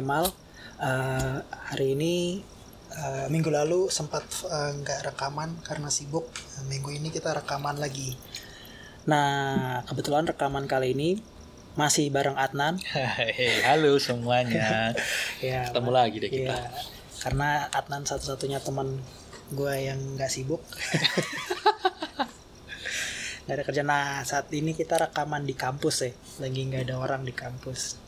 Kemal. Eh, hari ini eh, minggu lalu sempat eh, nggak rekaman karena sibuk. Minggu ini kita rekaman lagi. Nah, kebetulan rekaman kali ini masih bareng Adnan. Hei, halo semuanya. Ya, Ketemu lagi deh kita. Iya, karena Adnan satu-satunya teman gue yang nggak sibuk. Gak ada kerja. Nah, saat ini kita rekaman di kampus ya. Lagi nggak ada orang di kampus.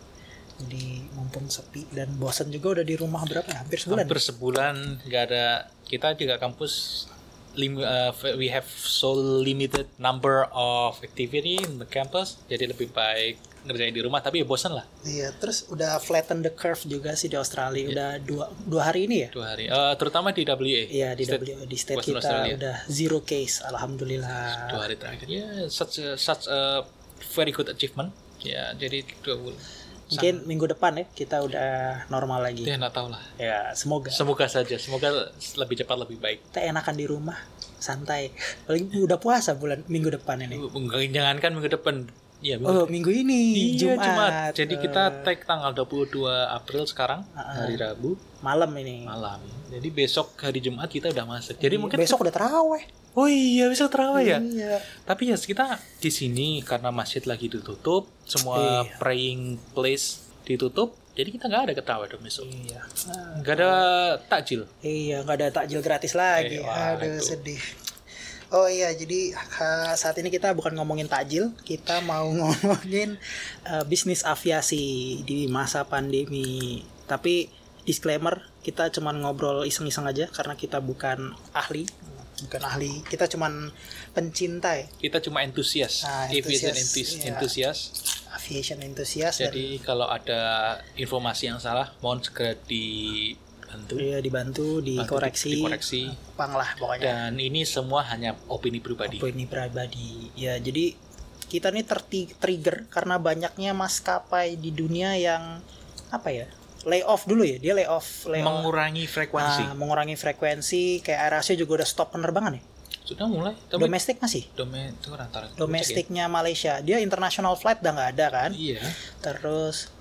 Jadi mumpung sepi dan bosan juga udah di rumah berapa? ya? Hampir sebulan. Hampir sebulan nggak ada. Kita juga kampus lim, uh, we have so limited number of activity in the campus. Jadi lebih baik ngerjain di rumah. Tapi ya bosan lah Iya, terus udah flatten the curve juga sih di Australia. Iya. Udah dua, dua hari ini ya? dua hari. Eh, terutama di WA. Iya di State- W di state Western kita Australia. udah zero case, alhamdulillah. Dua hari terakhir. Ya, such a, such a very good achievement. Ya, jadi dua bulan. Mungkin minggu depan ya kita udah normal lagi. Ya nggak tahu lah. Ya semoga. Semoga saja. Semoga lebih cepat lebih baik. Kita enakan di rumah, santai. Apalagi udah puasa bulan minggu depan ini. Enggak jangankan minggu depan. Ya, minggu Oh minggu ini Iya, Jumat. Jadi Eh, kita tag tanggal 22 April sekarang, Ah, hari Rabu malam ini. malam. Jadi besok hari Jumat kita udah masuk. Jadi mungkin besok udah teraweh. Oh iya, besok terawih ya. Iya. Tapi ya kita di sini karena masjid lagi ditutup, semua Iya. praying place ditutup, jadi kita nggak ada ketawa dong besok. Iya. Ah, Nggak ada takjil. Iya, nggak ada takjil gratis lagi. Eh, wah, Aduh, itu. sedih. Oh iya, jadi ha, saat ini kita bukan ngomongin takjil, kita mau ngomongin eh, bisnis aviasi di masa pandemi. Tapi disclaimer, kita cuman ngobrol iseng-iseng aja karena kita bukan ahli, bukan ahli. Kita cuman pencinta ya, Kita cuma entusias, Ah, aviation entusias, entus- iya. entusias. aviation enthusiast dan Jadi kalau ada informasi yang salah, mohon segera dibantu, iya, dibantu, dikoreksi, dikoreksi. pang lah pokoknya. Dan ini semua hanya opini pribadi. opini pribadi ya jadi kita nih terti- trigger karena banyaknya maskapai di dunia yang apa ya layoff dulu ya dia layoff layoff Mengurangi frekuensi. Ah, mengurangi frekuensi kayak AirAsia juga udah stop penerbangan ya Sudah mulai. Tapi domestik masih Dome itu rata-rata domestiknya Malaysia dia international flight udah nggak ada kan Iya. terus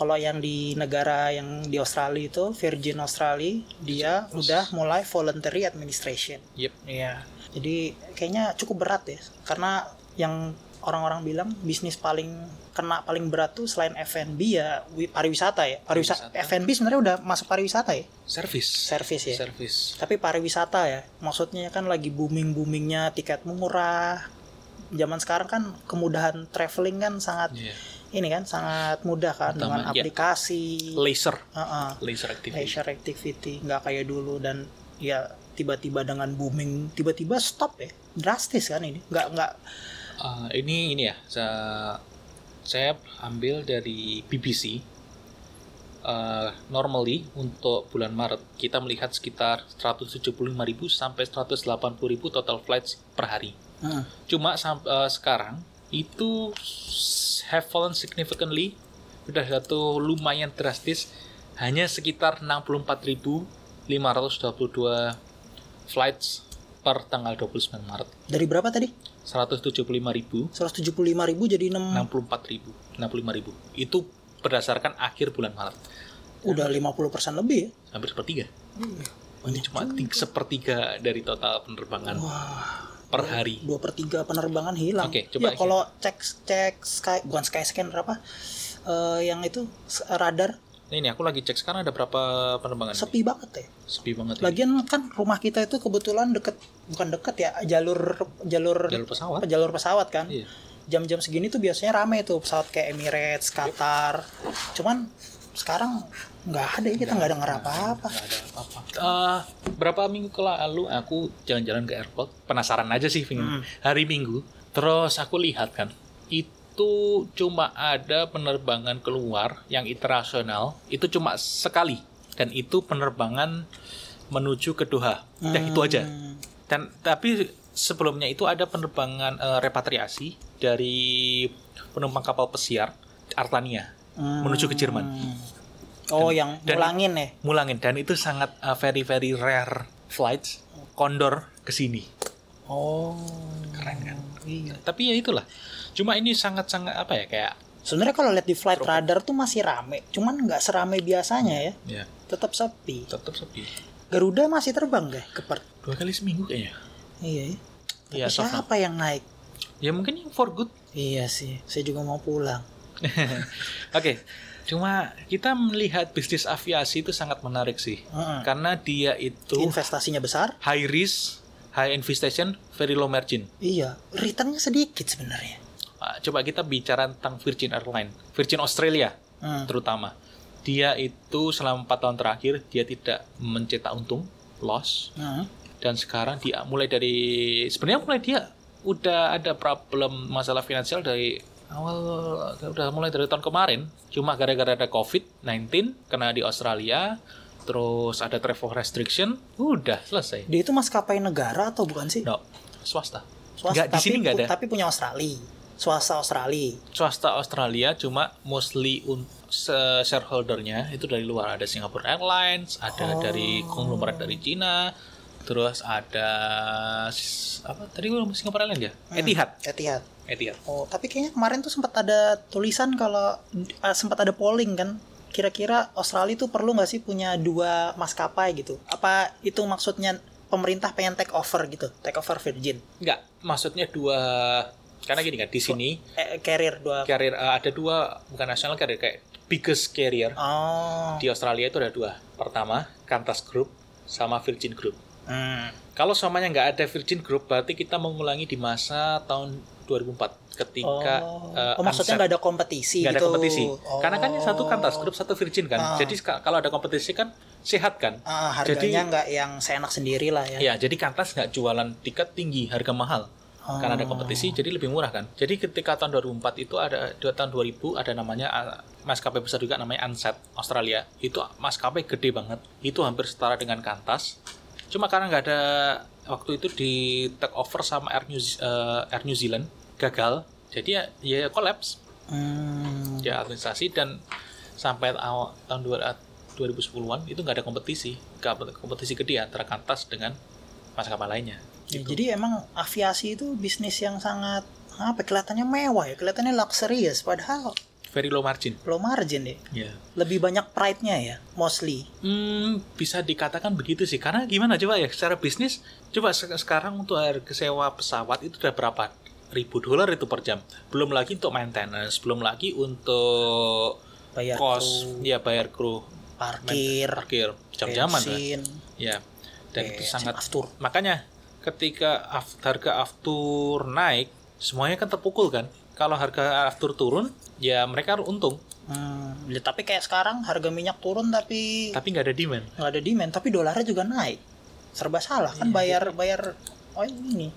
kalau yang di negara yang di Australia itu Virgin Australia dia udah mulai voluntary administration Yep. Iya. Jadi kayaknya cukup berat ya. Karena yang orang-orang bilang bisnis paling kena paling berat tuh selain F&B ya wi- pariwisata ya. Pariwisata Pariwisata. F&B sebenarnya udah masuk pariwisata ya. Service. Service ya. Service. Tapi pariwisata ya. Maksudnya kan lagi booming-boomingnya tiket murah. Zaman sekarang kan kemudahan traveling kan sangat Iya. Ini kan sangat mudah kan dengan Utama, ya. aplikasi. Laser. Heeh Laser activity. leisure activity nggak kayak dulu dan ya tiba-tiba dengan booming tiba-tiba stop ya drastis kan ini nggak nggak Ah, ini ini ya. Saya, saya ambil dari BBC. Uh, normally untuk bulan Maret kita melihat sekitar 175.000 sampai 180.000 total flights per hari. Cuma uh, sekarang itu have fallen significantly. Sudah satu lumayan drastis. Hanya sekitar 64.522 flights per tanggal 29 Maret. dari berapa tadi? 175.000 175 ribu. jadi 6 64.000 65.000 itu berdasarkan akhir bulan Maret. Udah 50% lebih ya? Hampir sepertiga. Ini banyak cuma tiga, sepertiga dari total penerbangan. Wah per hari. Dua per tiga penerbangan hilang. Oke, coba ya kalau cek cek sky bukan sky scan berapa? Eh, yang itu radar. Ini aku lagi cek sekarang ada berapa penerbangan ini? sepi banget ya. Sepi banget ini. lagian kan rumah kita itu kebetulan deket bukan deket ya jalur jalur jalur pesawat. jalur pesawat kan. Iya. Jam-jam segini tuh biasanya rame tuh pesawat kayak Emirates, Qatar. Cuman sekarang nggak ada kita nggak denger apa-apa. nggak ada apa-apa Eh, berapa minggu ke lalu aku jalan-jalan ke airport penasaran aja sih Hmm. pengen hari minggu terus aku lihat kan itu cuma ada penerbangan keluar yang internasional itu cuma sekali dan itu penerbangan menuju ke Doha udah itu aja Hmm. dan tapi sebelumnya itu ada penerbangan eh, repatriasi dari penumpang kapal pesiar Artania Hmm. menuju ke Jerman Oh, yang dan- ngulangin ya. mulangin dan itu sangat uh, very very rare flights Condor ke sini. Oh. Keren kan? Iya. Tapi ya itulah. Cuma ini sangat-sangat apa ya kayak Sebenarnya kalau lihat di flight radar tuh masih rame, cuman nggak serame biasanya ya. Ya, Tetap sepi. tetap sepi. Garuda masih terbang gak ke Perth? Dua kali seminggu kayaknya. Iya. ya. Iya, Tapi far. siapa yang naik? Ya mungkin yang for good. Iya sih, saya juga mau pulang. Oke, cuma kita melihat bisnis aviasi itu sangat menarik sih. Heeh. Karena dia itu Investasinya besar? high risk, high investation, very low margin. Iya, returnnya sedikit sebenarnya. Ah, Coba kita bicara tentang Virgin Airlines, Virgin Australia Hmm. terutama. Dia itu selama 4 tahun terakhir dia tidak mencetak untung, loss, Hmm. dan sekarang dia mulai dari sebenarnya mulai dia udah ada problem masalah finansial dari awal udah mulai dari tahun kemarin cuma gara-gara ada covid-19 kena di Australia terus ada travel restriction udah selesai Dia itu maskapai negara atau bukan sih? no swasta Swasta, Nggak, di sini tapi, nggak ada. Tapi punya Australia. Swasta Australia. swasta Australia cuma mostly un shareholdernya itu dari luar ada Singapore Airlines ada Oh. dari konglomerat dari Cina terus ada apa tadi gue Singapore Airlines ya Hmm. Etihad Etihad. Etihad Oh, tapi kayaknya kemarin tuh sempat ada tulisan kalau eh, sempat ada polling kan. Kira-kira Australia tuh perlu nggak sih punya dua maskapai gitu? Apa itu maksudnya pemerintah pengen take over gitu? Take over Virgin. Enggak, maksudnya dua karena gini kan di sini Eh, carrier dua. carrier eh, ada dua bukan national carrier kayak biggest carrier Oh. di Australia itu ada dua. Pertama, Qantas Group sama Virgin Group. Hmm. Kalau semuanya nggak ada Virgin Group, berarti kita mengulangi di masa tahun 2004 ketika oh. eh, oh, maksudnya nggak ada kompetisi nggak ada gitu. kompetisi. Oh. Karena kan yang satu Qantas Group, satu Virgin kan. Ah. Jadi kalau ada kompetisi kan sehat kan. Ah, harganya nggak yang seenak sendiri lah ya. Ya, jadi Qantas nggak jualan tiket tinggi, harga mahal. Oh. Karena ada kompetisi, jadi lebih murah kan. Jadi ketika tahun 2004 itu ada dua tahun 2000 ada namanya uh, maskapai besar juga namanya Ansett Australia. Itu maskapai gede banget. Itu hampir setara dengan Qantas. Cuma karena nggak ada waktu itu di take over sama Air New, uh, Air New Zealand gagal. Jadi ya ya collapse Hmm. ya administrasi dan sampai awal tahun dua- 2010-an itu nggak ada kompetisi, nggak kompetisi gede antara Qantas dengan maskapai lainnya. Ya, Gitu. jadi emang aviasi itu bisnis yang sangat apa kelihatannya mewah ya, kelihatannya luxurious padahal Very low margin. low margin deh. Ya. Lebih banyak pride-nya ya, mostly. Hmm, bisa dikatakan begitu sih. Karena gimana coba ya, secara bisnis, coba se- sekarang untuk harga sewa pesawat itu udah berapa ribu dolar itu per jam. Belum lagi untuk maintenance, belum lagi untuk Bayar kos, kru, ya bayar kru, parkir, parkir, jam-jaman kan. Ya. Dan itu bensin, sangat aftur. makanya ketika af- harga aftur naik, semuanya kan terpukul kan. Kalau harga aftur turun, ya mereka untung, Hmm, ya, tapi kayak sekarang harga minyak turun tapi tapi nggak ada demand. nggak ada demand, tapi dolarnya juga naik. Serba salah kan Iya, bayar bayar oh ini.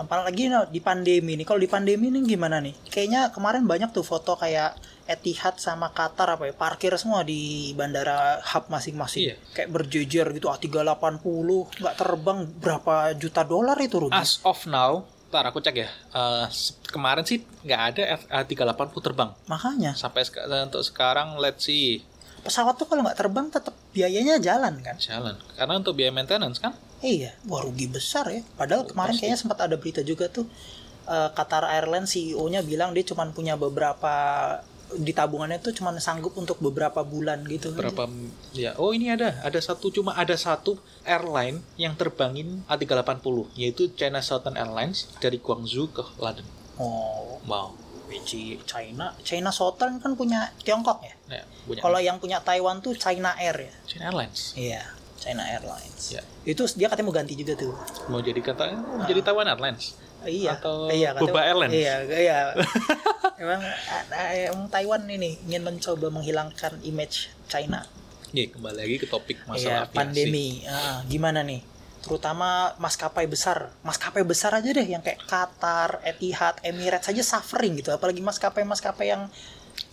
Apalagi no, di pandemi nih. Kalau di pandemi nih gimana nih? Kayaknya kemarin banyak tuh foto kayak Etihad sama Qatar apa ya parkir semua di bandara hub masing-masing. Iya. Kayak berjejer gitu A380 nggak terbang berapa juta dolar itu rugi. As of now, ntar aku cek ya. eh, se- kemarin sih nggak ada F380 terbang. Makanya Sampai seka- untuk sekarang, let's see, pesawat tuh kalau nggak terbang tetap biayanya jalan kan? jalan. Karena untuk biaya maintenance kan, Iya, wah rugi besar ya. Padahal kemarin pasti. kayaknya sempat ada berita juga tuh eh, Qatar Airlines CEO-nya bilang dia cuma punya beberapa di tabungannya tuh cuma sanggup untuk beberapa bulan gitu. berapa ya. Oh ini ada. Ada satu cuma ada satu airline yang terbangin A380 yaitu China Southern Airlines dari Guangzhou ke London. Oh, wow. China, China Southern kan punya Tiongkok ya. punya. Kalau yang punya Taiwan tuh China Air ya. China Airlines. Iya, China Airlines. Ya. Itu dia katanya mau ganti juga tuh. mau jadi kata mau jadi Taiwan Airlines Iya. Atau iya, katanya- Boba Airlines. Iya, iya. emang, ah, emang Taiwan ini ingin mencoba menghilangkan image China. ya kembali lagi ke topik Iya, masalah pandemi. Ah, gimana nih? Terutama maskapai besar. Maskapai besar aja deh yang kayak Qatar, Etihad, Emirates aja suffering gitu. Apalagi maskapai-maskapai yang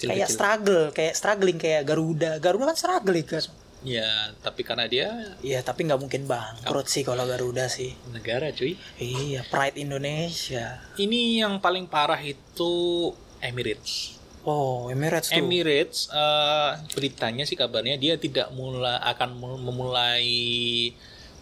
kayak struggle, kayak struggling kayak Garuda. Garuda kan struggling guys. Ya tapi karena dia Iya, tapi nggak mungkin bangkrut sih kalau Garuda sih. negara cuy Iya, pride Indonesia. ini yang paling parah itu Emirates Oh, Emirates tuh. Emirates eh, beritanya sih kabarnya dia tidak mulai akan mul- memulai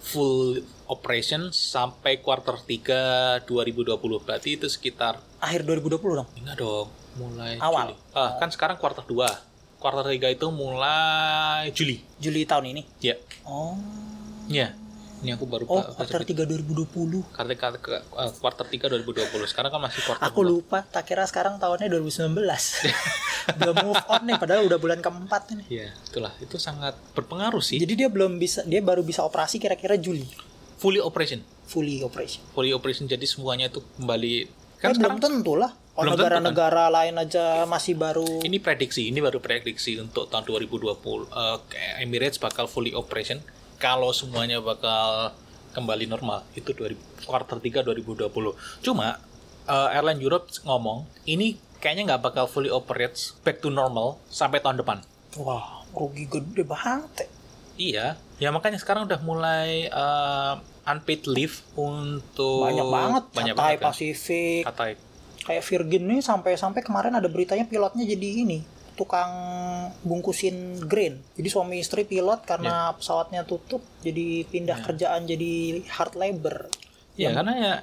full operation sampai kuarter 3 2020 berarti itu sekitar Akhir 2020 dong. enggak dong mulai Awal. Juli. Ah, kan sekarang kuartal 2. Kuartal 3 itu mulai Juli. Juli tahun ini. Ya. Oh. Ya. Ini aku baru Oh, kuartal 3 2020. Kuartal ke- eh, kuartal 3 2020. Sekarang kan masih kuartal Aku dua. lupa, tak kira sekarang tahunnya 2019. Udah move on nih padahal udah bulan keempat ini. Iya, itulah. Itu sangat berpengaruh sih. Jadi dia belum bisa dia baru bisa operasi kira-kira Juli. Fully operation. Fully operation. Fully operation jadi semuanya itu kembali Kan belum sekarang tentu lah. Tentu, kan? negara-negara lain aja masih baru ini prediksi, ini baru prediksi untuk tahun 2020 eh, kayak Emirates bakal fully operation kalau semuanya bakal kembali normal itu 2000 kuartal 3 2020. Cuma eh, airline Europe ngomong ini kayaknya nggak bakal fully operate back to normal sampai tahun depan. wah, rugi gede banget. ya. Iya, ya makanya sekarang udah mulai eh, unpaid leave untuk Banyak banget. banyak Cathay banget kan. Pacific. Kayak Virgin nih sampai-sampai kemarin ada beritanya pilotnya jadi ini tukang bungkusin grain. Jadi suami istri pilot karena pesawatnya tutup jadi pindah Ya. kerjaan jadi hard labor. Ya karena ya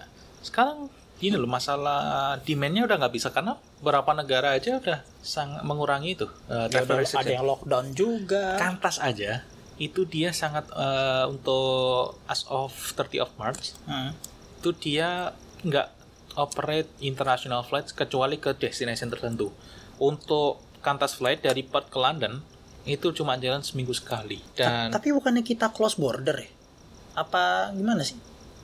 sekarang gini loh masalah demandnya udah nggak bisa karena beberapa negara aja udah sangat mengurangi itu uh, Ya, ada, ada yang lockdown juga. Kantas aja itu dia sangat uh, untuk as of 30 of March Hmm. itu dia nggak operate international flights kecuali ke destination tertentu. Untuk Kantas flight dari Perth ke London itu cuma jalan seminggu sekali dan Tapi bukannya kita close border ya? Apa gimana sih?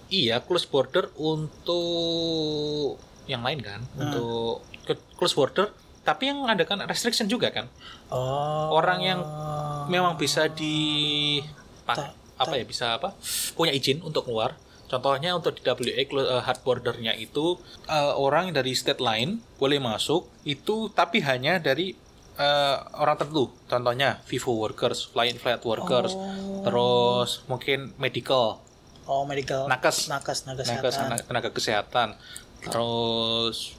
Iya, close border untuk yang lain kan, Hmm. untuk ke close border, tapi yang ada kan restriction juga kan. Oh. Orang yang Memang bisa di Ta- apa ya bisa apa? Punya izin untuk keluar. Contohnya untuk di WA eh, hard bordernya itu eh, orang dari state lain boleh masuk itu tapi hanya dari eh, orang tertentu. Contohnya Vivo workers, flight flight workers, Oh. terus mungkin medical Oh, medical. Nakes. Nakes, nakes, tenaga kesehatan. tenaga kesehatan terus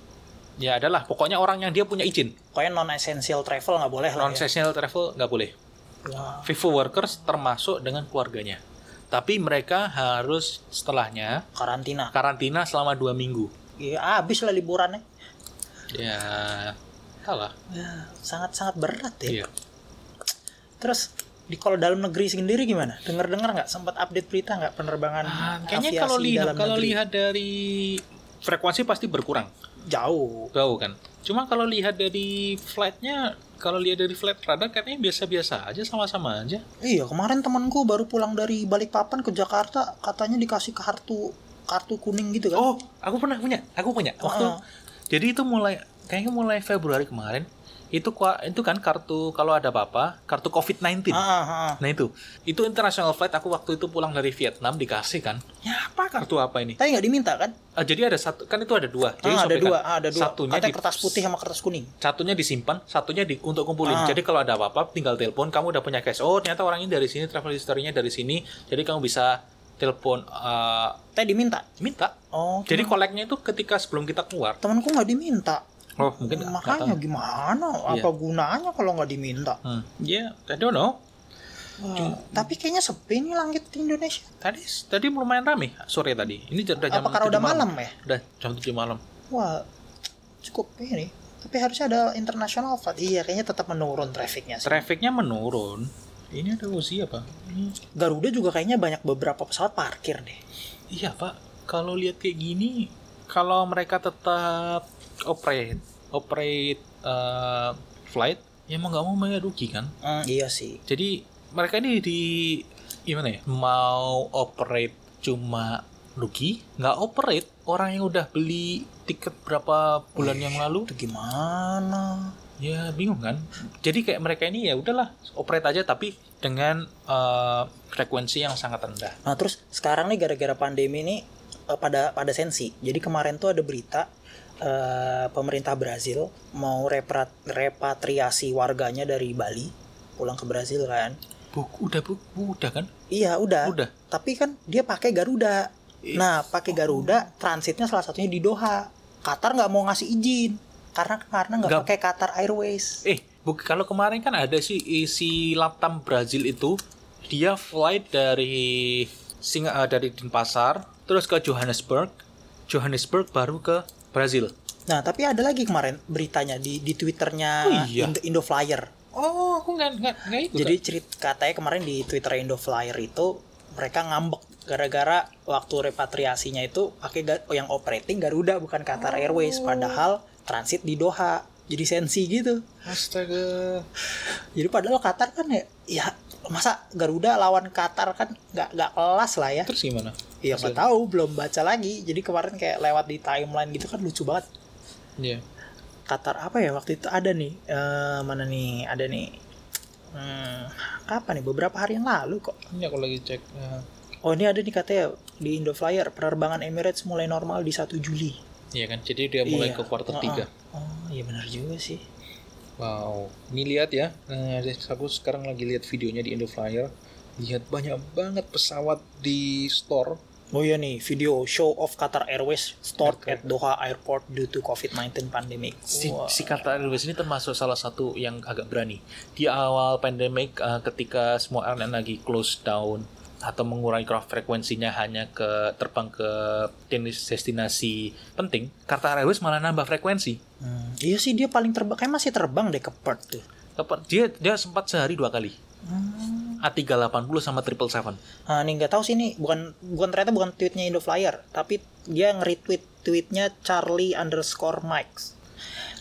ya adalah pokoknya orang yang dia punya izin Pokoknya non essential travel nggak boleh non ya. essential travel nggak boleh Wah. Vivo workers termasuk dengan keluarganya tapi mereka harus setelahnya Karantina. karantina selama dua minggu Ya, habis lah liburannya. ya salah Ya, sangat-sangat berat ya. iya Terus di kalau dalam negeri sendiri gimana? Dengar-dengar nggak sempat update berita nggak penerbangan Ah, kayaknya kalau lihat kalau negeri? lihat dari frekuensi pasti berkurang jauh. jauh kan cuma kalau lihat dari flightnya kalau lihat dari flight radar katanya biasa-biasa aja sama-sama aja Iya, kemarin temanku baru pulang dari Balikpapan ke Jakarta, katanya dikasih kartu kartu kuning gitu kan. Oh, aku pernah punya. Aku punya. Waktu Ah. jadi itu mulai kayaknya mulai Februari kemarin. Itu itu kan kartu kalau ada apa-apa, kartu COVID-19. Ah, ah, ah. Nah itu, itu international flight aku waktu itu pulang dari Vietnam dikasih kan. Ya apa kartu apa ini? Tapi nggak diminta kan? Ah, jadi ada satu, kan itu ada dua. Jadi Ah, ada sobek kan. dua, ah, ada dua. Satunya Katanya di- kertas putih sama kertas kuning. Satunya disimpan, satunya di, untuk kumpulin. Ah. Jadi kalau ada apa-apa, tinggal telepon. Kamu udah punya cash. Oh, ternyata orang ini dari sini, travel history-nya dari sini. Jadi kamu bisa telepon, eh, Teh diminta. minta. Oh, Jadi koleknya itu ketika sebelum kita keluar. temanku nggak diminta. Oh, mungkin Makanya gimana? Iya. Apa gunanya kalau nggak diminta? Hmm. Ya, I don't know. Wah, tapi kayaknya sepi nih langit di Indonesia. Tadi tadi lumayan rame sore tadi. Ini udah jam Apa karena 7 udah malam ya? Udah jam 7 malam. Wah, cukup ini. Tapi harusnya ada international flight. Iya, kayaknya tetap menurun trafficnya sih. Trafficnya menurun. Ini ada Uzi apa? Ini Garuda juga kayaknya banyak beberapa pesawat parkir deh. Iya pak, kalau lihat kayak gini, kalau mereka tetap operate, operate eh, flight, ya mau nggak mau mereka rugi kan. Hmm, iya sih. Jadi mereka ini di gimana ya? Mau operate cuma rugi, nggak operate orang yang udah beli tiket berapa bulan yang lalu, Itu gimana? ya bingung kan. Jadi kayak mereka ini ya udahlah operate aja tapi dengan eh, frekuensi yang sangat rendah. Nah, terus sekarang nih gara-gara pandemi ini eh, pada pada sensi. Jadi kemarin tuh ada berita eh, pemerintah Brazil mau repatriasi warganya dari Bali pulang ke Brazil kan. Bu, udah bu, udah kan? Iya, udah. Udah. Tapi kan dia pakai Garuda. Nah, pakai Garuda transitnya salah satunya di Doha. Qatar nggak mau ngasih izin karena karena nggak pakai Qatar Airways. Eh, bu, kalau kemarin kan ada eh, si Latam Brazil itu dia flight dari Singa eh, dari Denpasar terus ke Johannesburg, Johannesburg baru ke Brazil. Nah, tapi ada lagi kemarin beritanya di di Twitternya Oh, iya. Indo, Indo Flyer. Oh, aku nggak nggak nggak ikut. Jadi cerita katanya kemarin di Twitter Indo Flyer itu mereka ngambek gara-gara waktu repatriasinya itu pakai yang operating Garuda bukan Qatar Airways padahal transit di Doha. Jadi sensi gitu. Astaga. Jadi padahal Qatar kan ya ya masa Garuda lawan Qatar kan nggak nggak kelas lah ya. Terus gimana? Iya nggak tahu belum baca lagi. Jadi kemarin kayak lewat di timeline gitu kan lucu banget. Iya. Qatar apa ya waktu itu ada nih eh, mana nih ada nih hmm, kapan nih beberapa hari yang lalu kok Ini aku lagi cek. eh, oh ini ada nih katanya di Indo Flyer penerbangan Emirates mulai normal di 1 Juli Iya kan, jadi dia mulai Iya. ke quarter Heeh. 3 oh iya benar juga sih Wow, ini lihat ya. Nah, aku sekarang lagi lihat videonya di Indoflyer. Lihat banyak banget pesawat di store. Oh iya nih video show of Qatar Airways stored Oke. at Doha Airport due to COVID-19 pandemic Si, Wah. si Qatar Airways ini termasuk salah satu yang agak berani. Di awal pandemic, eh, ketika semua airline lagi close down atau mengurangi craft frekuensinya hanya ke terbang ke jenis destinasi penting, Qatar Airways malah nambah frekuensi. Hmm, iya sih dia paling terbang kayak masih terbang deh ke Perth tuh Tepat- Dia dia sempat sehari dua kali. Hmm. A380 sama 777. Ah, nih nggak tahu sih ini bukan bukan ternyata bukan tweetnya Indo Flyer, tapi dia nge-retweet tweetnya Charlie underscore Mikes.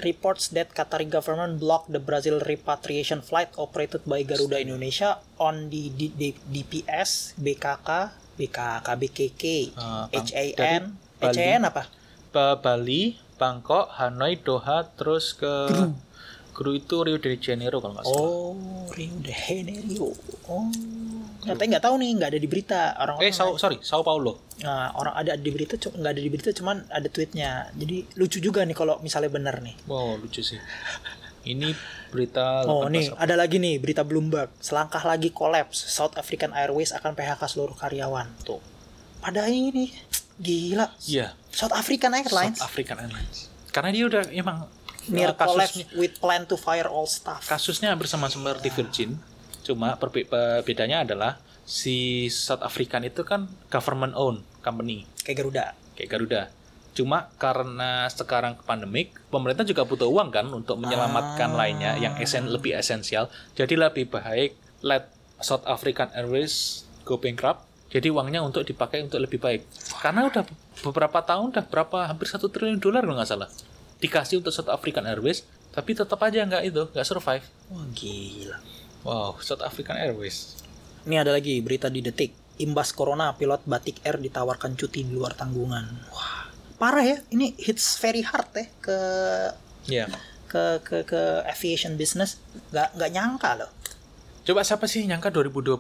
Reports that Qatari government blocked the Brazil repatriation flight operated by Garuda Indonesia on the D- D- DPS, BKK, BKK, BKK, Ah, HAN. HAN apa? Ba- Bali, Bangkok, Hanoi, Doha, terus ke Kru itu Rio de Janeiro kalau nggak salah. Oh, Rio de Janeiro. Oh, katanya nggak tahu nih, nggak ada di berita. Orang eh, Sao, sorry, Sao Paulo. Nah, orang ada di berita nggak ada di berita cuman ada tweetnya. Jadi lucu juga nih kalau misalnya benar nih. Wow, lucu sih. Ini berita Oh 18 nih April. ada lagi nih berita Bloomberg. Selangkah lagi kolaps. South African Airways akan PHK seluruh karyawan. Tuh. Pada ini gila. Iya, South African Airlines South African Airlines. Karena dia udah emang near eh, collapse kasusnya, with plan to fire all staff. kasusnya hampir sama seperti Virgin. Cuma perbe- pe- bedanya adalah si South African itu kan government owned company Kayak Garuda. kayak Garuda. Cuma karena sekarang pandemik, pemerintah juga butuh uang kan untuk menyelamatkan Ah. lainnya yang esen lebih esensial. Jadi lebih baik let South African Airways go bankrupt. Jadi uangnya untuk dipakai untuk lebih baik. Karena udah beberapa tahun, udah berapa hampir satu triliun dolar kalau nggak salah dikasih untuk South African Airways, tapi tetap aja nggak itu, nggak survive. Wah gila. Wow, South African Airways. Ini ada lagi berita di detik. Imbas corona, pilot Batik Air ditawarkan cuti di luar tanggungan. Wah, parah ya. Ini hits very hard ya ke Ya. ke ke ke aviation business. Nggak nggak nyangka loh. Coba siapa sih yang nyangka 2020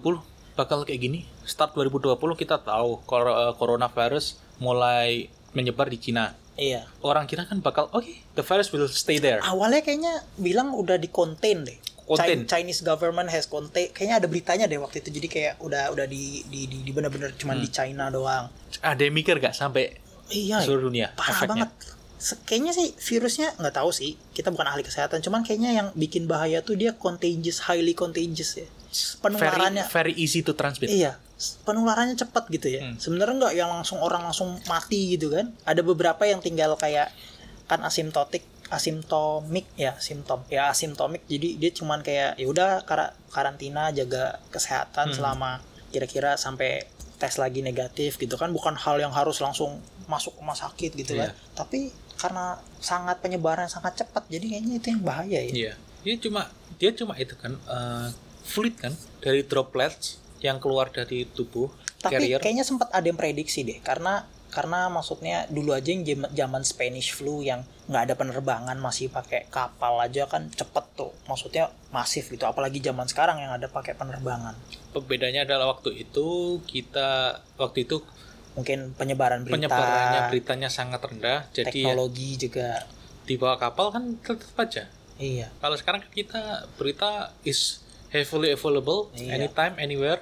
bakal kayak gini? Start 2020 kita tahu eh, coronavirus mulai menyebar di Cina. Iya. Orang kira kan bakal oke, the virus will stay there. Awalnya kayaknya bilang udah di contain deh. Contain. Chi- Chinese government has contain. Kayaknya ada beritanya deh waktu itu. Jadi kayak udah udah di di di, di bener-bener cuma di China doang. Ada yang mikir gak sampai Iya. seluruh dunia parah efeknya? banget. Kayaknya sih virusnya nggak tahu sih. Kita bukan ahli kesehatan. Cuman kayaknya yang bikin bahaya tuh dia contagious, highly contagious ya. Very, Penularannya. very easy to transmit. Iya, penularannya cepat gitu ya. Hmm. Sebenarnya nggak yang langsung orang langsung mati gitu kan. Ada beberapa yang tinggal kayak kan asimptotik, asimptomik ya, simptom. Ya asimptomik. Jadi dia cuman kayak ya udah kara- karantina jaga kesehatan Hmm. selama kira-kira sampai tes lagi negatif gitu kan bukan hal yang harus langsung masuk rumah sakit gitu kan. Iya. Tapi karena sangat penyebaran sangat cepat jadi kayaknya itu yang bahaya ya. Iya. Dia cuma dia cuma itu kan eh, fluid kan dari droplets yang keluar dari tubuh Tapi carrier. kayaknya sempat ada yang prediksi deh karena karena maksudnya dulu aja yang zaman Spanish flu yang nggak ada penerbangan masih pakai kapal aja kan cepet tuh. Maksudnya masif gitu apalagi zaman sekarang yang ada pakai penerbangan. Pembedanya adalah waktu itu kita waktu itu mungkin penyebaran berita. penyebarannya beritanya sangat rendah jadi ya, teknologi juga. di bawah kapal kan tetap aja. Iya. Kalau sekarang kan kita berita is heavily available Iya. anytime anywhere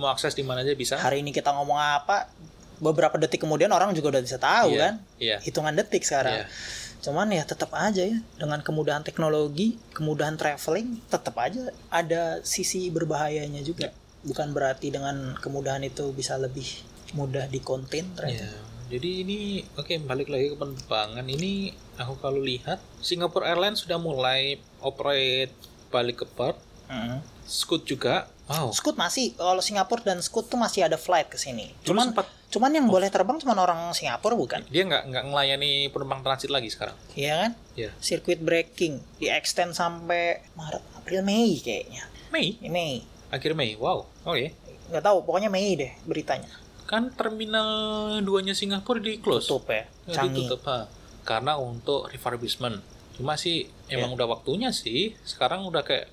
mau akses di mana aja bisa. Hari ini kita ngomong apa beberapa detik kemudian orang juga udah bisa tahu Iya, kan? iya. Hitungan detik sekarang. Iya. cuman ya tetap aja ya dengan kemudahan teknologi kemudahan traveling tetap aja ada sisi berbahayanya juga. Bukan berarti dengan kemudahan itu bisa lebih mudah dikonten ternyata. Iya. Jadi ini oke balik lagi ke penerbangan. Ini aku kalau lihat Singapore Airlines sudah mulai operate balik ke Perth, Mm. Scoot juga. Wow. Scoot masih kalau Singapura dan Scoot tuh masih ada flight ke sini. Cuman sempat cuman yang boleh terbang cuma orang Singapura bukan? dia nggak nggak melayani penumpang transit lagi sekarang. Iya kan? Iya. Circuit breaking di extend sampai Maret, April, Mei kayaknya. Mei, Ini Mei. akhir Mei. Wow. Oke. Nggak tahu, pokoknya Mei deh beritanya. Kan terminal duanya Singapura di close. Tutup ya. Ya, Canggih. ditutup, ha. Karena untuk refurbishment. Cuma sih emang Ya. udah waktunya sih. Sekarang udah kayak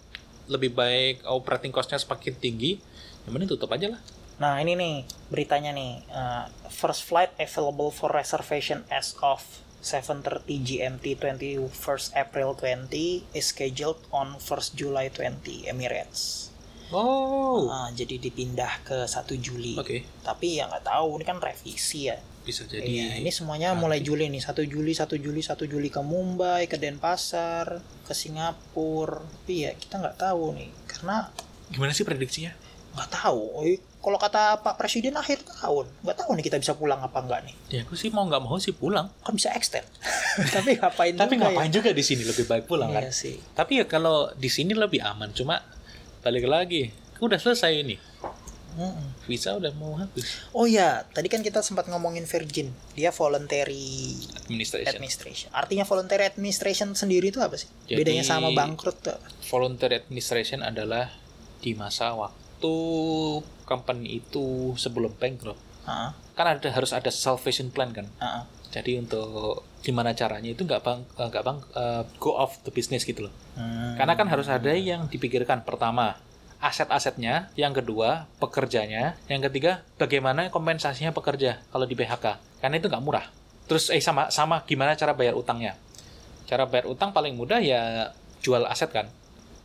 lebih baik operating cost-nya semakin tinggi. Yang mending tutup aja lah. Nah ini nih beritanya nih uh, first flight available for reservation as of 7:30 GMT 21st April 20 is scheduled on 1st July 20 Emirates. Oh. Ah, jadi dipindah ke 1 Juli. Oke. Tapi ya nggak tahu ini kan revisi ya. Bisa jadi. Iya, ini semuanya mulai Juli nih 1 Juli 1 Juli 1 Juli ke Mumbai ke Denpasar ke Singapura. Tapi ya kita nggak tahu nih karena Gimana sih prediksinya? nggak tahu kalau kata Pak Presiden akhir tahun nggak tahu nih kita bisa pulang apa enggak nih Ya aku sih mau nggak mau sih pulang. kan bisa extend tapi ngapain Tapi juga ngapain juga di sini lebih baik pulang ya? kan? Iya sih Tapi ya kalau di sini lebih aman. Cuma balik lagi, udah selesai ini. Mm-mm. Visa udah mau habis. oh ya tadi kan kita sempat ngomongin Virgin dia voluntary Administration. administration artinya voluntary administration sendiri itu apa sih Jadi- bedanya sama bangkrut tuh? Voluntary administration adalah di masa waktu company itu sebelum bankrupt. Heeh, Kan ada harus ada salvation plan kan. heeh. Jadi untuk gimana caranya itu nggak bang eh, nggak bang eh, go off the business gitu loh. Hmm. Karena kan harus ada yang dipikirkan. Pertama, aset-asetnya. Yang kedua, pekerjanya. Yang ketiga, bagaimana kompensasinya pekerja kalau di PHK. Karena itu nggak murah. Terus eh sama sama gimana cara bayar utangnya. Cara bayar utang paling mudah ya jual aset kan.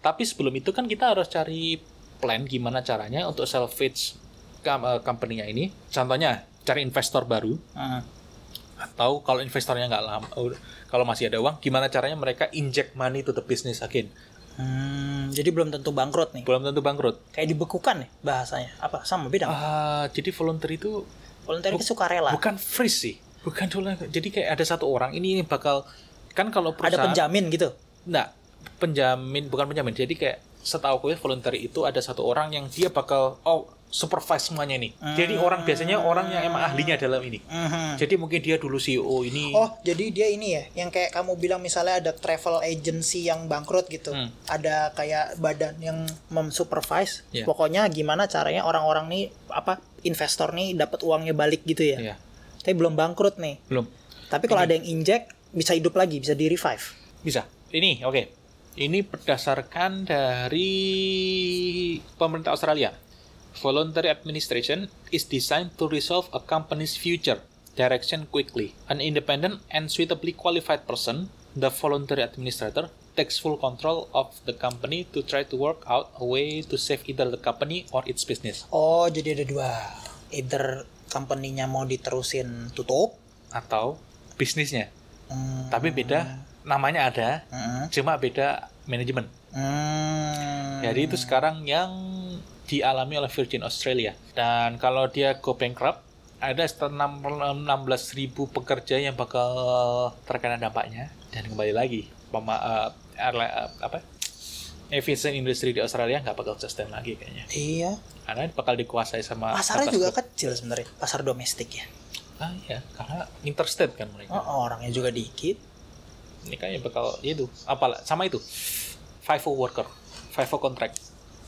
Tapi sebelum itu kan kita harus cari plan gimana caranya untuk salvage eh, company-nya ini. Contohnya, cari investor baru Heeh. atau kalau investornya nggak lama, kalau masih ada uang, gimana caranya mereka inject money to the business again. Hmm, jadi belum tentu bangkrut nih Belum tentu bangkrut. kayak dibekukan nih bahasanya apa sama beda? Ah, jadi volunteer itu voluntary itu sukarela bukan free sih, bukan dulu. Jadi kayak ada satu orang ini bakal kan kalau ada perusahaan penjamin gitu Nggak, penjamin bukan penjamin. Jadi kayak setahu gue volunteer itu ada satu orang yang dia bakal oh supervise semuanya nih. Jadi orang biasanya orang yang emang ahlinya dalam ini. Mhm. Jadi mungkin dia dulu CEO ini. Oh, jadi dia ini ya, yang kayak kamu bilang misalnya ada travel agency yang bangkrut gitu. Hmm. Ada kayak badan yang memsupervise. Iya. Pokoknya gimana caranya orang-orang nih apa investor nih dapat uangnya balik gitu ya. Iya, Tapi belum bangkrut nih. belum. Tapi kalau ada yang inject bisa hidup lagi, bisa di revive. Bisa. Ini oke. Ini berdasarkan dari pemerintah Australia. Voluntary administration is designed to resolve a company's future direction quickly. An independent and suitably qualified person, the voluntary administrator, takes full control of the company to try to work out a way to save either the company or its business. Oh, jadi ada dua. Either company-nya mau diterusin tutup, Atau bisnisnya. hmm, Tapi beda, namanya ada, hmm, cuma beda manajemen. hmm. Jadi itu sekarang yang dialami oleh Virgin Australia. Dan kalau dia go bankrupt, ada sekitar 16.000 pekerja yang bakal terkena dampaknya. Dan kembali lagi, pema, eh, airline- eh, apa? Aviation industry di Australia nggak bakal sustain lagi kayaknya. Iya, Karena bakal dikuasai sama pasarnya juga grup. kecil sebenarnya, pasar domestik ya. Ah iya, karena interstate kan mereka. Oh, orangnya juga dikit. Ini kayaknya bakal itu, apalah sama itu. FIFO worker, FIFO contract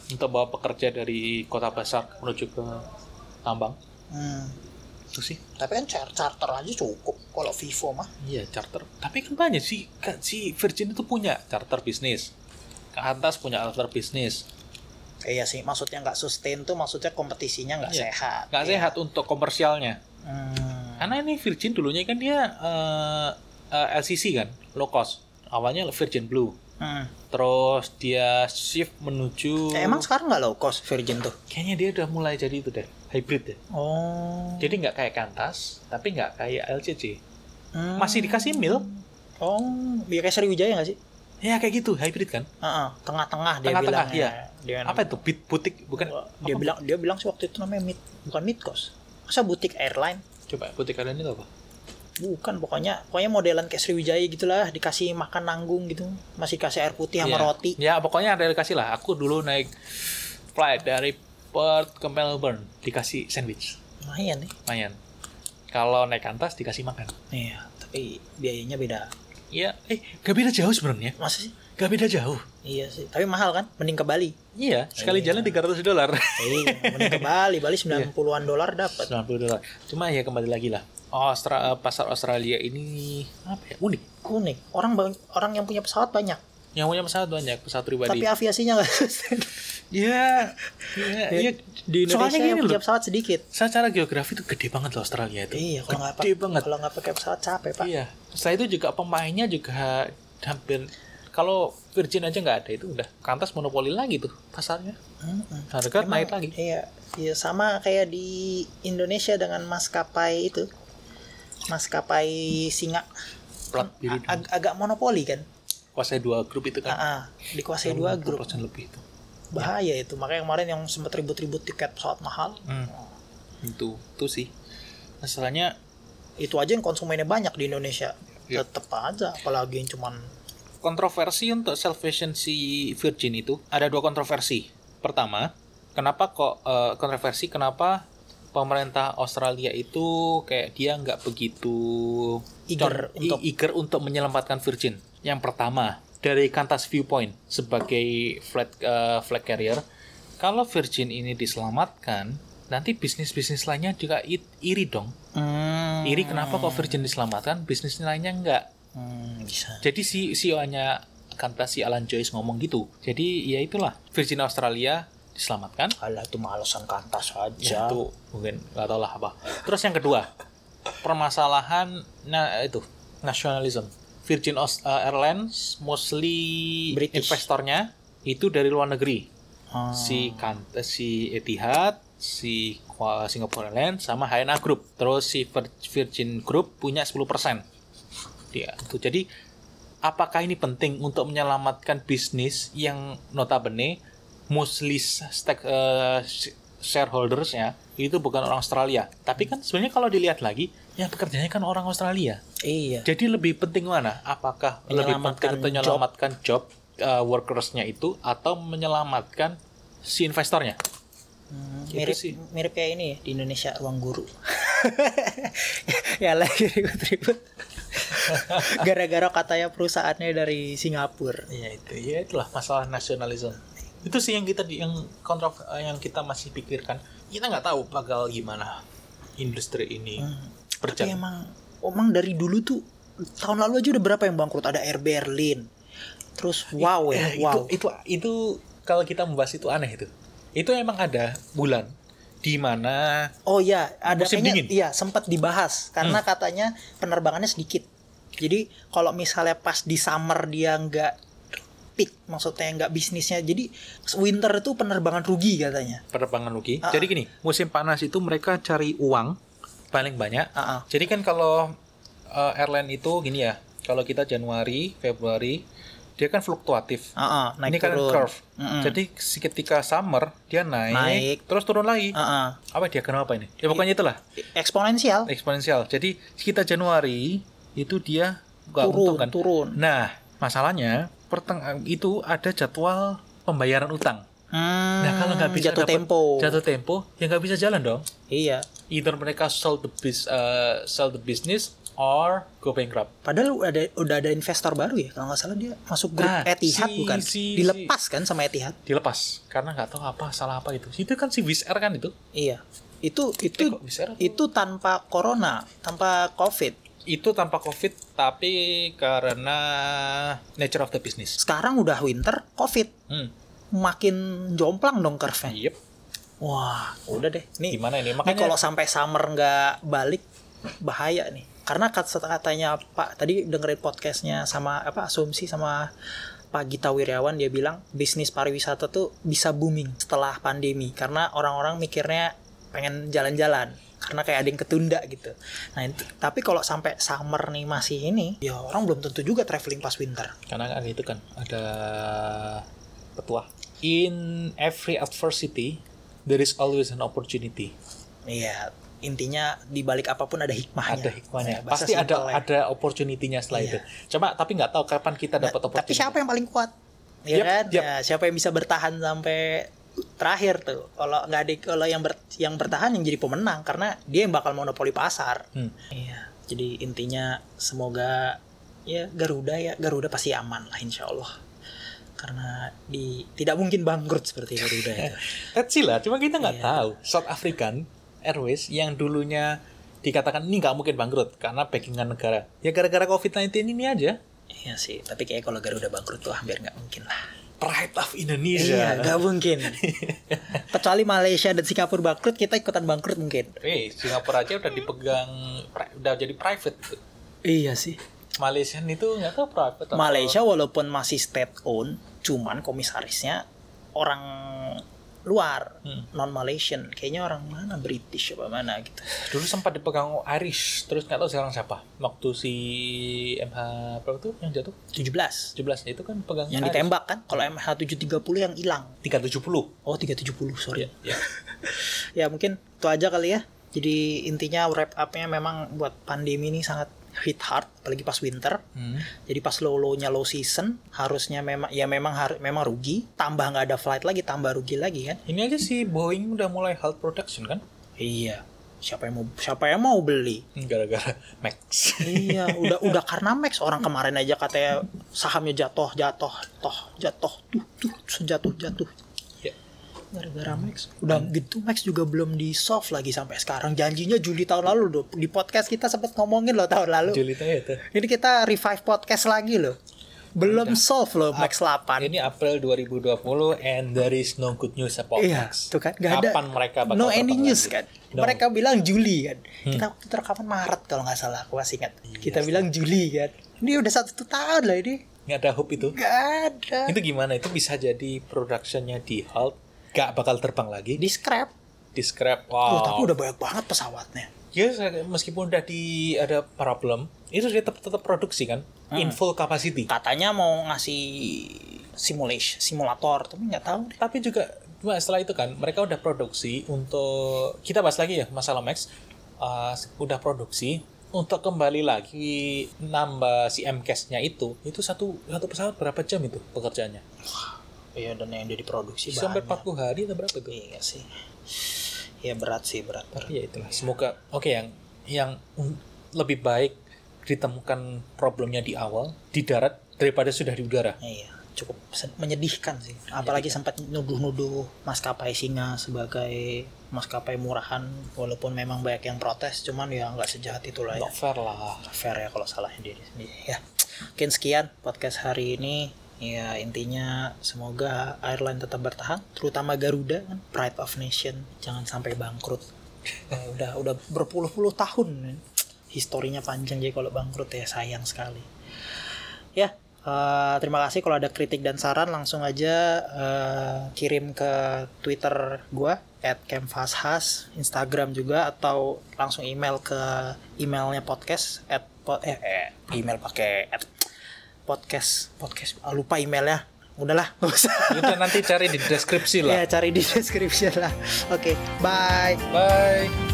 untuk bawa pekerja dari kota besar menuju ke tambang. Hmm. Itu sih. Tapi kan char- charter aja cukup kalau Vivo mah. Iya, charter. Tapi kan banyak sih, Kak, si Virgin itu punya charter bisnis. Ke atas punya charter bisnis. Eh, iya sih, maksudnya nggak sustain tuh maksudnya kompetisinya nggak Iya. sehat. Nggak Iya. sehat untuk komersialnya. Hmm. Karena ini Virgin dulunya kan dia eh, eh, LCC kan, low cost. Awalnya Virgin Blue. Hmm. Terus dia shift menuju Eh, emang sekarang nggak low cost Virgin tuh? kayaknya dia udah mulai jadi itu deh, hybrid deh. Oh. Jadi nggak kayak Kantas, tapi nggak kayak LCC. Hmm. Masih dikasih mil, Oh, biar kayak Sriwijaya nggak sih? ya kayak gitu, hybrid kan. Heeh, tengah-tengah dia Tengah-tengah, bilang. iya. Dia Apa itu? Bit butik bukan? Dia apa? bilang dia bilang sih waktu itu namanya mid bukan mid cost. Masa butik airline Coba putih kalian itu apa? Bukan pokoknya pokoknya modelan kayak Sriwijaya gitulah dikasih makan nanggung gitu. Masih kasih air putih sama Iya. roti. Ya pokoknya ada dikasih lah. Aku dulu naik flight dari Perth ke Melbourne dikasih sandwich. Lumayan nih. Lumayan. Kalau naik kantas dikasih makan. Iya, tapi biayanya beda. Iya, eh gak beda jauh sebenarnya. Masa sih? Gak beda jauh. Iya sih, tapi mahal kan? Mending ke Bali. Iya, sekali Iya. jalan 300 dolar. Iya, mending ke Bali. Bali 90-an dolar dapat. 90 dolar. Cuma ya kembali lagi lah. Austra, pasar Australia ini apa ya? Unik. Unik. Orang orang yang punya pesawat banyak, Yang punya pesawat banyak, pesawat pribadi. tapi aviasinya nggak. Iya, iya, iya. Di Indonesia Soalnya yang gini punya pesawat sedikit. Secara geografi itu gede banget loh Australia itu. Iya, kalau nggak gede banget. kalau nggak pakai pesawat capek pak. Iya. Setelah itu juga pemainnya juga hampir kalau Virgin aja nggak ada itu udah kantas monopoli lagi tuh pasarnya. Mm-mm. Harga Emang- naik lagi. Iya, iya sama kayak di Indonesia dengan maskapai itu, maskapai singa Plat biru Ag- agak monopoli kan. kuasai dua grup itu Ah, kan. ah, dikuasai dua grup. persen lebih itu. Bahaya itu. Makanya kemarin yang sempat ribut-ribut tiket pesawat mahal, Hmm. Itu itu sih. Masalahnya itu aja yang konsumennya banyak di Indonesia. Iya. Tetep aja, apalagi yang cuman kontroversi untuk salvation si Virgin itu ada dua kontroversi. Pertama, kenapa kok eh, kontroversi kenapa pemerintah Australia itu kayak dia nggak begitu Eager untuk- eager untuk menyelamatkan Virgin. Yang pertama, dari Qantas viewpoint sebagai flag eh, flag carrier, kalau Virgin ini diselamatkan, nanti bisnis-bisnis lainnya juga iri dong. Hmm, Iri kenapa kok Virgin diselamatkan, bisnis lainnya enggak? Hmm, bisa. Jadi si CEO-nya Qantas si Alan Joyce ngomong gitu. Jadi ya itulah Virgin Australia diselamatkan. Alah itu malesan kantas Ya, aja. itu mungkin nggak tahu lah apa. Terus yang kedua, permasalahan nah itu nasionalisme. Virgin uh, Airlines mostly British. investornya itu dari luar negeri. Hmm. Si Qantas, si Etihad, si Singapore Airlines sama HNA Group. Terus si Vir- Virgin Group punya 10%. Dia itu. Jadi apakah ini penting untuk menyelamatkan bisnis yang notabene mostly stake eh, shareholdersnya itu bukan orang Australia. Tapi kan sebenarnya kalau dilihat lagi yang pekerjanya kan orang Australia. Iya. Jadi lebih penting mana? Apakah lebih penting menyelamatkan job, uh, workersnya itu atau menyelamatkan si investornya? Hmm, mirip sih. mirip kayak ini ya, di Indonesia ruang guru. ya lagi ribut-ribut. Gara-gara katanya perusahaannya dari Singapura. Ya itu, ya itulah masalah nasionalisme. Itu sih yang kita di- yang kontro yang kita masih pikirkan. Kita nggak tahu bakal gimana industri ini Hmm. Tapi berjalan. emang emang dari dulu tuh tahun lalu aja udah berapa yang bangkrut? Ada Air Berlin. Terus wow ya, Eh, wow. Itu, itu itu kalau kita membahas itu aneh itu. Itu emang ada bulan di mana Oh iya, ada Musim kayaknya- dingin. Hmm. Iya, sempat dibahas karena katanya penerbangannya sedikit. Jadi kalau misalnya pas di summer dia nggak peak, maksudnya nggak bisnisnya. Jadi winter itu penerbangan rugi katanya. penerbangan rugi. Ah, Jadi gini, musim panas itu mereka cari uang paling banyak. Ah, ah. Jadi kan kalau uh, airline itu gini ya, kalau kita Januari, Februari, dia kan fluktuatif. Ah, ah, naik Ini kan turun. curve. Mm-mm. Jadi ketika summer dia naik, Naik. terus turun lagi. Ah, ah. Apa dia kenapa ini? Ya pokoknya itulah Eksponensial. eksponensial. Jadi kita Januari itu dia nggak turun, untung kan. turun. Nah, masalahnya perteng itu ada jadwal pembayaran utang. Hmm, Nah, kalau nggak bisa jatuh dapet tempo. jatuh tempo, ya nggak bisa jalan dong. Iya. Either mereka sell the bis, uh, sell the business or go bankrupt. Padahal udah ada udah ada investor baru ya. Kalau nggak salah dia masuk grup Nah, Etihad si- bukan? si- Dilepas kan sama Etihad? Dilepas karena nggak tahu apa salah apa itu. Itu kan si Wizz Air kan itu. Iya. Itu itu Air? itu tanpa corona, tanpa covid. Itu tanpa covid tapi karena nature of the business. Sekarang udah winter, covid. Hmm. Makin jomplang dong curve-nya. Yep. Wah, udah deh. Nih, Gimana ini? Makanya kalau sampai summer nggak balik bahaya nih. Karena kata katanya Pak tadi dengerin podcastnya sama apa asumsi sama Pak Gita Wiryawan dia bilang bisnis pariwisata tuh bisa booming setelah pandemi karena orang-orang mikirnya pengen jalan-jalan karena kayak ada yang ketunda gitu. Nah, itu- tapi kalau sampai summer nih masih ini, ya orang belum tentu juga traveling pas winter. karena kan itu kan ada petua. In every adversity there is always an opportunity. Iya, intinya di balik apa pun ada hikmahnya ada hikmahnya. Ya, Pasti ada ya. ada opportunity-nya setelah Iya. itu. Cuma tapi nggak tahu kapan kita dapat Nah, opportunity. tapi siapa yang paling kuat ya Yep, kan yep. Ya, siapa yang bisa bertahan sampai terakhir tuh kalau nggak ada kalau yang ber- yang bertahan yang jadi pemenang karena dia yang bakal monopoli pasar Hmm. iya jadi intinya semoga ya Garuda ya Garuda pasti aman lah insya Allah karena di tidak mungkin bangkrut seperti Garuda itu see lah, cuma kita nggak Iya. tahu. South African Airways yang dulunya dikatakan ini nggak mungkin bangkrut karena backingan negara. Ya gara-gara COVID-19 ini aja. iya sih tapi kayak kalau Garuda bangkrut tuh hampir nggak mungkin lah Pride of Indonesia. iya nggak mungkin kecuali Malaysia dan Singapura bangkrut kita ikutan bangkrut mungkin Eh, Singapura aja udah dipegang, udah jadi private. iya sih Malaysia itu nggak tahu private. atau- Malaysia walaupun masih state owned, cuman komisarisnya orang luar, Hmm. non Malaysian. Kayaknya orang mana British apa mana gitu. Dulu sempat dipegang Irish, terus nggak tahu sekarang siapa. Waktu si MH berapa tuh yang jatuh? 17. 17 itu kan pegang Yang Irish. ditembak kan? Kalau MH730 yang hilang. 370. Oh, 370, sorry. Ya. Ya mungkin itu aja kali ya. Jadi intinya wrap up-nya memang buat pandemi ini sangat hit hard apalagi pas winter. Hmm. Jadi pas low low-nya low season harusnya memang ya memang har- memang rugi, tambah nggak ada flight lagi, tambah rugi lagi kan. Ini aja si Boeing udah mulai halt production kan? Iya. Siapa yang mau siapa yang mau beli? Gara-gara Max. iya, udah udah karena Max orang kemarin aja katanya sahamnya jatuh, jatuh, toh, jatuh, tuh, tuh, jatuh, jatuh. Gara-gara Max. Udah gitu Max juga belum di solve lagi sampai sekarang. Janjinya Juli tahun lalu loh. Di podcast kita sempat ngomongin loh tahun lalu. Juli itu ya. Ini kita revive podcast lagi loh. Belum solve loh Max 8. Ini April 2020 and there is no good news about Iya, Max. tuh kan nggak ada. Kapan mereka bakal no any news lagi? kan. No. Mereka bilang Juli kan. Kita waktu rekaman Maret kalau nggak salah, aku masih ingat. Kita bilang Juli kan. Ini udah satu tahun lah ini. Nggak ada hope itu. Nggak ada. Itu gimana? Itu bisa jadi productionnya di halt, gak bakal terbang lagi, Di scrap. di scrap. Oh, Wow. tapi udah banyak banget pesawatnya. Ya, meskipun udah di ada problem, itu dia tetap tetap produksi kan, Hmm. in full capacity. Katanya mau ngasih simulation, simulator, tapi nggak tahu deh. Tapi juga cuma setelah itu kan mereka udah produksi untuk kita bahas lagi ya masalah Max uh, udah produksi untuk kembali lagi nambah si MCAS-nya itu itu satu satu pesawat berapa jam itu pekerjaannya Iya, dan yang udah diproduksi sampai banyak. 40 hari atau berapa itu Iya sih. Ya berat sih, berat. berat. tapi ya itulah semoga oke yang yang mm, lebih baik ditemukan problemnya di awal di darat daripada sudah di udara Iya, cukup menyedihkan sih. Apalagi sempat nuduh-nuduh maskapai singa sebagai maskapai murahan, walaupun memang banyak yang protes, cuman ya nggak sejahat itulah ya. not fair lah Fair ya kalau salahnya diri sendiri. Ya, mungkin sekian podcast hari ini. Ya intinya semoga airline tetap bertahan, terutama Garuda kan, pride of nation, jangan sampai bangkrut. Eh, udah udah berpuluh-puluh tahun, men. historinya panjang jadi kalau bangkrut ya sayang sekali. Ya, eh, terima kasih kalau ada kritik dan saran langsung aja eh, kirim ke Twitter gua @kemfashas, Instagram juga atau langsung email ke emailnya podcast at po- eh, eh, email pakai at podcast podcast. Ah, lupa emailnya udahlah. Nggak usah udah nanti cari di deskripsi lah. Ya cari di description lah. Oke bye. Bye